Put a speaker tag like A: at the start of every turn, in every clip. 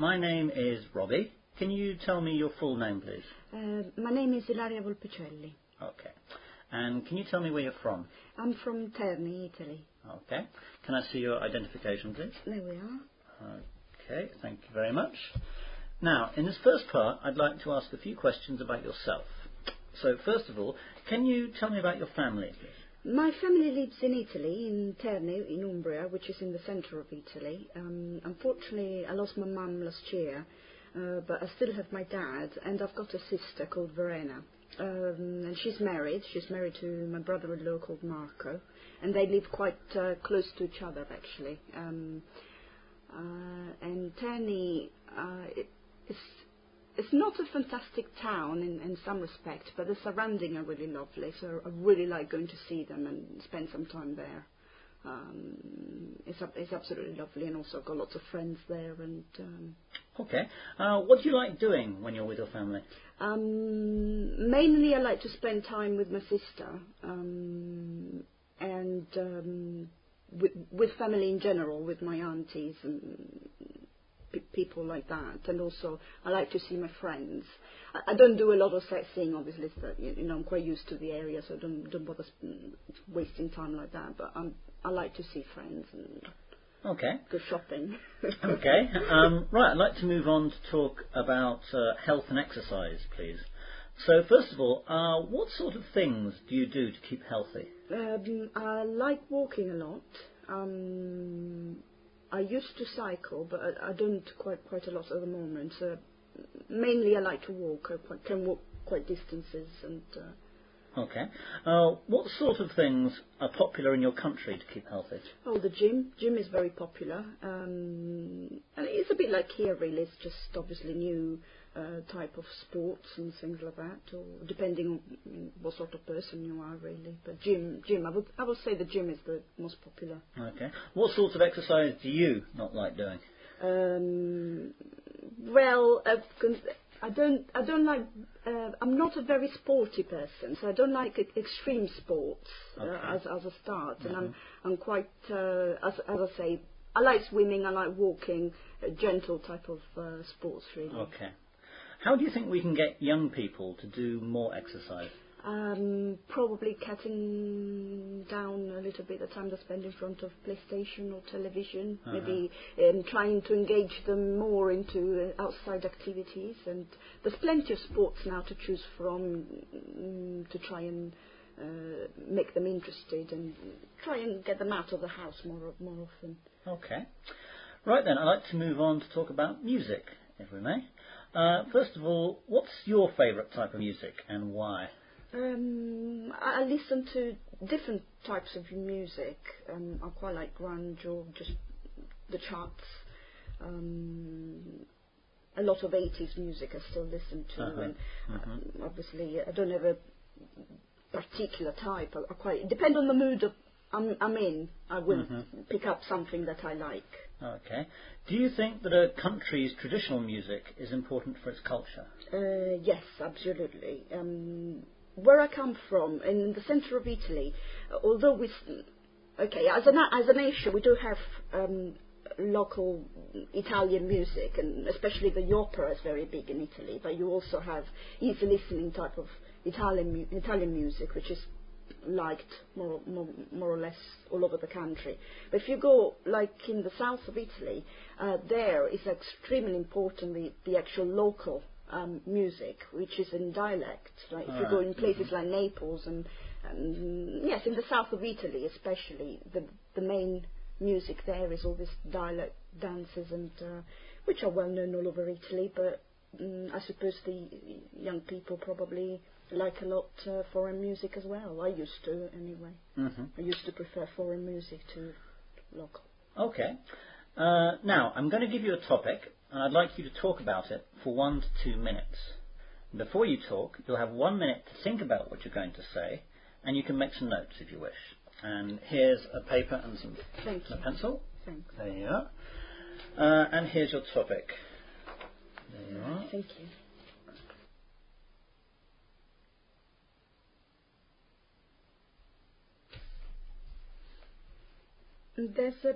A: My name is Robbie. Can you tell me your full name, please?
B: Uh, my name is Ilaria Volpicelli.
A: Okay. And can you tell me where you're from?
B: I'm from Terni, Italy.
A: Okay. Can I see your identification, please?
B: There we are.
A: Okay, thank you very much. Now, in this first part, I'd like to ask a few questions about yourself. So, first of all, can you tell me about your family, please?
B: My family lives in Italy, in Terni, in Umbria, which is in the centre of Italy. Um, unfortunately, I lost my mum last year, uh, but I still have my dad, and I've got a sister called Verena. Um, and she's married. She's married to my brother-in-law called Marco, and they live quite uh, close to each other, actually. Um, uh, and Terni uh, it, is it's not a fantastic town in, in some respect, but the surrounding are really lovely. So I really like going to see them and spend some time there. Um, it's, it's absolutely lovely, and also I've got lots of friends there. And um,
A: okay, uh, what do you like doing when you're with your family?
B: Um, mainly, I like to spend time with my sister um, and um, with, with family in general, with my aunties and people like that. And also, I like to see my friends. I, I don't do a lot of sightseeing, obviously. So, you know, I'm quite used to the area, so don't don't bother wasting time like that. But I'm, I like to see friends and
A: okay.
B: go shopping.
A: okay. Um, right. I'd like to move on to talk about uh, health and exercise, please. So, first of all, uh, what sort of things do you do to keep healthy?
B: Um, I like walking a lot. Um, I used to cycle, but I, I don't quite quite a lot at the moment. Uh, mainly, I like to walk. I quite, can walk quite distances and. Uh,
A: Okay. Uh, what sort of things are popular in your country to keep healthy?
B: Oh, the gym. Gym is very popular. Um, and it's a bit like here, really. It's just obviously new type of sports and things like that, or depending on what sort of person you are, really. But gym, gym. I would, I would say the gym is the most popular.
A: Okay. What sorts of exercise do you not like doing?
B: Um, well, uh, I don't, I don't like. Uh, I'm not a very sporty person, so I don't like extreme sports uh, as as a start. And I'm,
A: Mhm.
B: I'm quite, uh, as as I say, I like swimming. I like walking, a gentle type of uh, sports, really.
A: Okay. How do you think we can get young people to do more exercise?
B: Um, probably cutting down a little bit the time they spend in front of PlayStation or television.
A: Uh-huh.
B: Maybe um, trying to engage them more into uh, outside activities. And there's plenty of sports now to choose from mm, to try and uh, make them interested and try and get them out of the house more more often.
A: Okay. Right then, I'd like to move on to talk about music, if we may. Uh, first of all, what's your favourite type of music and why?
B: Um, I I listen to different types of music. Um, I quite like grunge or just the charts. Um, a lot of 80s music I still listen to,
A: Uh-huh.
B: and um, obviously I don't have a particular type. I, I quite depend on the mood of, I'm, I'm in. I will
A: Mhm.
B: pick up something that I like.
A: Okay. Do you think that a country's traditional music is important for its culture?
B: Uh, yes, absolutely. Um, where I come from, in the centre of Italy, although we, okay, as a as a nation, we do have um, local Italian music, and especially the opera is very big in Italy. But you also have easy listening type of Italian Italian music, which is liked more, more, more or less all over the country. But if you go like in the south of Italy, uh, there is extremely important the, the actual local um, music, which is in dialect. Like if you go in places like Naples and, and yes, in the south of Italy especially, the the main music there is all these dialect dances and uh, which are well known all over Italy. But mm I suppose the young people probably like a lot uh, foreign music as well. I used to anyway.
A: hmm
B: I used to prefer foreign music to local.
A: Okay. Uh, now, I'm going to give you a topic, and I'd like you to talk about it for one to two minutes. Before you talk, you'll have one minute to think about what you're going to say, and you can make some notes if you wish. And here's a paper and some
B: Thank
A: a
B: you.
A: pencil.
B: Thanks.
A: There you are. Uh, and here's your topic. There you are.
B: Thank you. There's a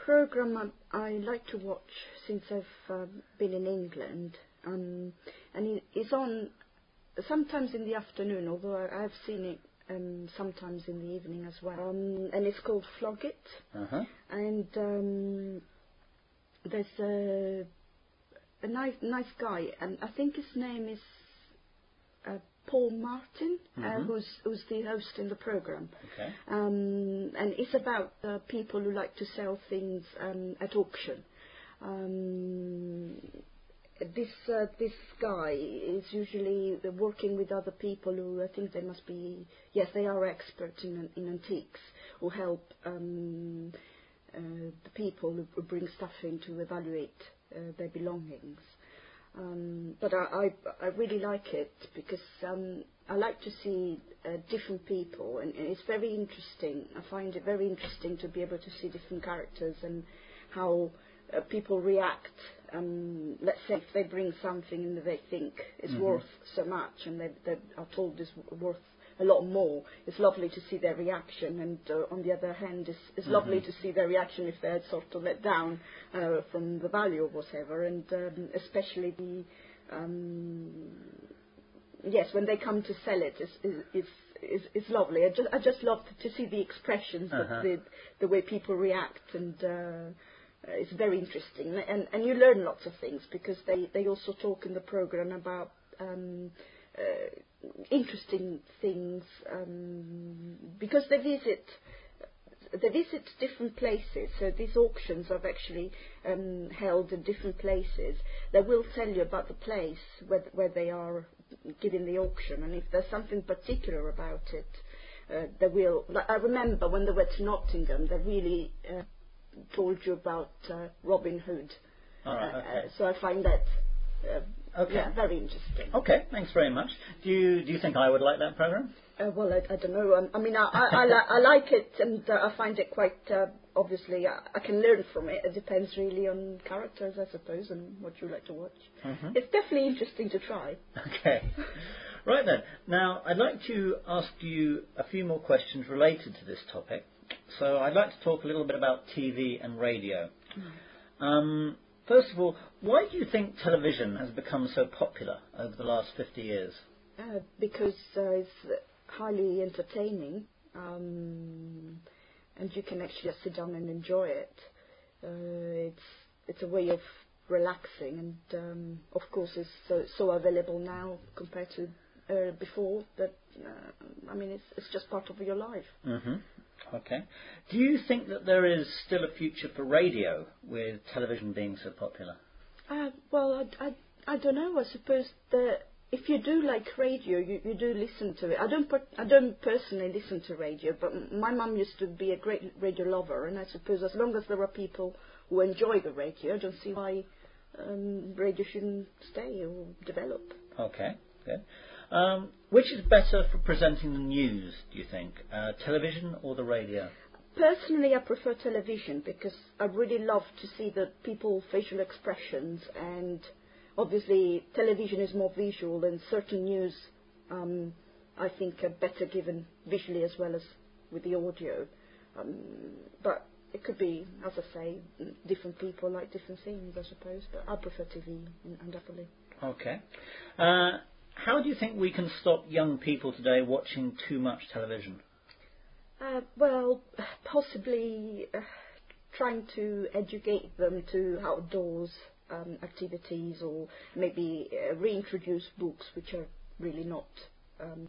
B: program I, I like to watch since I've um, been in England, um, and it's on sometimes in the afternoon, although I, I've seen it um, sometimes in the evening as well. Um, and it's called Flog It,
A: Uh-huh.
B: and um, there's a a nice nice guy, and I think his name is uh, Paul Martin, uh,
A: Mhm.
B: who's who's the host in the program.
A: Okay.
B: Um, and it's about uh, people who like to sell things um, at auction. Um, this uh, this guy is usually working with other people who I think they must be yes they are experts in in antiques who help um, uh, the people who- bring stuff in to evaluate their belongings. Um, but I, I, I really like it because um, I like to see uh, different people, and, and it's very interesting. I find it very interesting to be able to see different characters and how uh, people react. Um, let's say if they bring something and they think is
A: Mhm.
B: worth so much, and they, they are told is worth a lot more. It's lovely to see their reaction, and uh, on the other hand, it's, it's lovely
A: Mhm.
B: to see their reaction if they're sort of let down uh, from the value or whatever, and um, especially the um, yes when they come to sell it, it's, it's, it's, it's lovely. I just I just love to see the expressions,
A: Uh-huh.
B: the the way people react, and uh, it's very interesting, and and you learn lots of things because they they also talk in the program about. Um, interesting things um, because they visit they visit different places. So these auctions are actually um, held in different places. They will tell you about the place where where they are giving the auction, and if there's something particular about it, uh, they will. I remember when they were to Nottingham, they really uh, told you about uh, Robin Hood.
A: Right,
B: Uh,
A: okay.
B: uh, so I find that uh,
A: Okay.
B: yeah, very interesting.
A: Okay, thanks very much. Do you do you think I would like that program?
B: Uh, well, I, I don't know. Um, I mean, I, I, I, li- I like it, and uh, I find it quite uh, obviously. I, I can learn from it. It depends really on characters, I suppose, and what you like to watch.
A: Mhm.
B: It's definitely interesting to try.
A: Okay. Right then. Now, I'd like to ask you a few more questions related to this topic. So, I'd like to talk a little bit about TV and radio. Um, first of all, why do you think television has become so popular over the last 50 years?
B: Uh, because uh, it's highly entertaining, um, and you can actually just sit down and enjoy it. Uh, it's it's a way of relaxing, and um, of course, it's so, so available now compared to uh, before. That uh, I mean, it's it's just part of your life.
A: hmm Okay. Do you think that there is still a future for radio with television being so popular?
B: Uh, well, I, I, I don't know. I suppose that if you do like radio, you, you do listen to it. I don't per- I don't personally listen to radio, but m- my mum used to be a great radio lover, and I suppose as long as there are people who enjoy the radio, I don't see why um, radio shouldn't stay or develop.
A: Okay, good. Um, which is better for presenting the news, do you think? Uh, television or the radio?
B: Personally, I prefer television because I really love to see the people's facial expressions, and obviously, television is more visual, and certain news, um, I think, are better given visually as well as with the audio. Um, but it could be, as I say, different people like different things, I suppose. But I prefer TV, undoubtedly.
A: Okay. Uh, how do you think we can stop young people today watching too much television?
B: Uh, well, possibly uh, trying to educate them to outdoors um, activities or maybe uh, reintroduce books which are really not um,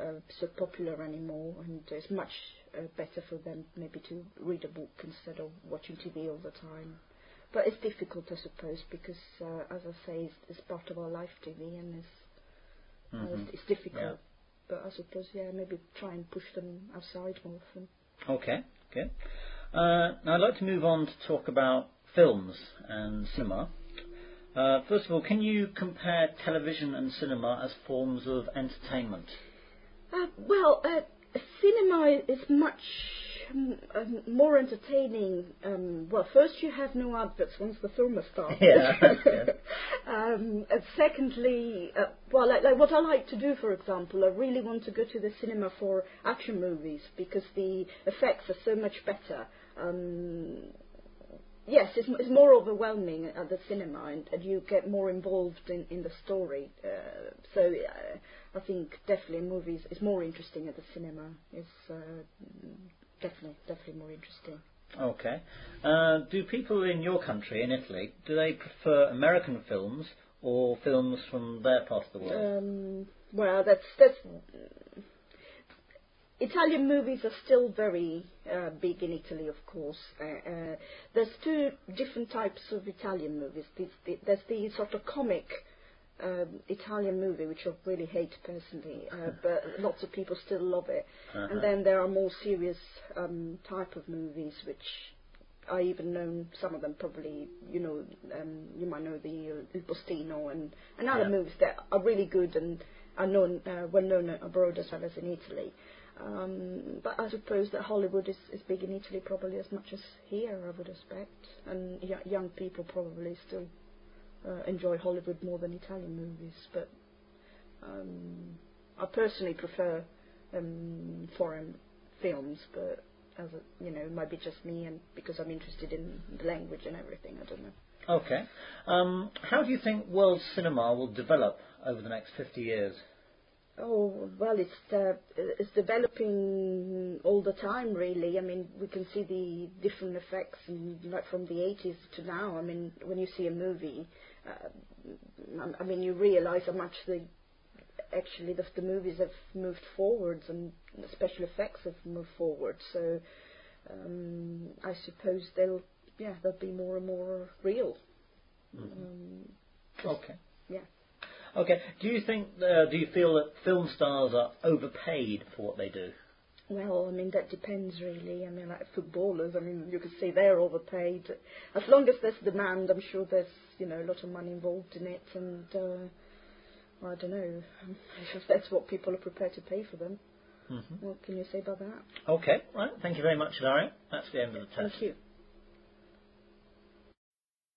B: uh, so popular anymore and it's much uh, better for them maybe to read a book instead of watching TV all the time. But it's difficult, I suppose, because uh, as I say, it's, it's part of our life, TV, and it's,
A: Mhm.
B: it's, it's difficult.
A: Yeah.
B: But I suppose, yeah, maybe try and push them outside more often.
A: Okay, good. Uh, now I'd like to move on to talk about films and cinema. Uh, first of all, can you compare television and cinema as forms of entertainment?
B: Uh, well, uh, cinema is much um, um, more entertaining. Um, well, first you have no adverts once the film has started.
A: Yeah, yeah.
B: um, and secondly, uh, well, like, like what I like to do, for example, I really want to go to the cinema for action movies because the effects are so much better. Um, yes, it's, it's more overwhelming at the cinema, and, and you get more involved in, in the story. Uh, so uh, I think definitely movies is more interesting at the cinema. It's uh, definitely definitely more interesting.
A: Okay. Uh, do people in your country, in Italy, do they prefer American films or films from their part of the world?
B: Um, well, that's that's. Italian movies are still very uh, big in Italy, of course. Uh, uh, there's two different types of Italian movies. There's the, there's the sort of comic um, Italian movie, which I really hate personally, uh, but lots of people still love it.
A: Uh-huh.
B: And then there are more serious um, type of movies, which I even know some of them probably, you know, um, you might know the uh, Il Postino and, and other
A: Yeah.
B: movies that are really good and are known, uh, well known abroad as well as in Italy. Um, but I suppose that Hollywood is, is big in Italy probably as much as here, I would expect. And y- young people probably still uh, enjoy Hollywood more than Italian movies. But um, I personally prefer um, foreign films, but as a, you know, it might be just me, and because I'm interested in the language and everything, I don't know.
A: Okay. Um, how do you think world cinema will develop over the next 50 years?
B: Oh well, it's uh, it's developing all the time, really. I mean, we can see the different effects, and like from the 80s to now. I mean, when you see a movie, uh, I- I mean, you realise how much the actually the, the movies have moved forwards, and the special effects have moved forward. So um, I suppose they'll yeah they'll be more and more real. Um,
A: Okay. Okay. Do you think, uh, do you feel that film stars are overpaid for what they do?
B: Well, I mean, that depends really. I mean, like footballers, I mean, you could say they're overpaid. As long as there's demand, I'm sure there's, you know, a lot of money involved in it, and, uh, well, I don't know. If that's what people are prepared to pay for them.
A: Mhm.
B: What can you say about that?
A: Okay. Right. Thank you very much, Larry. That's the end of the test.
B: Thank you.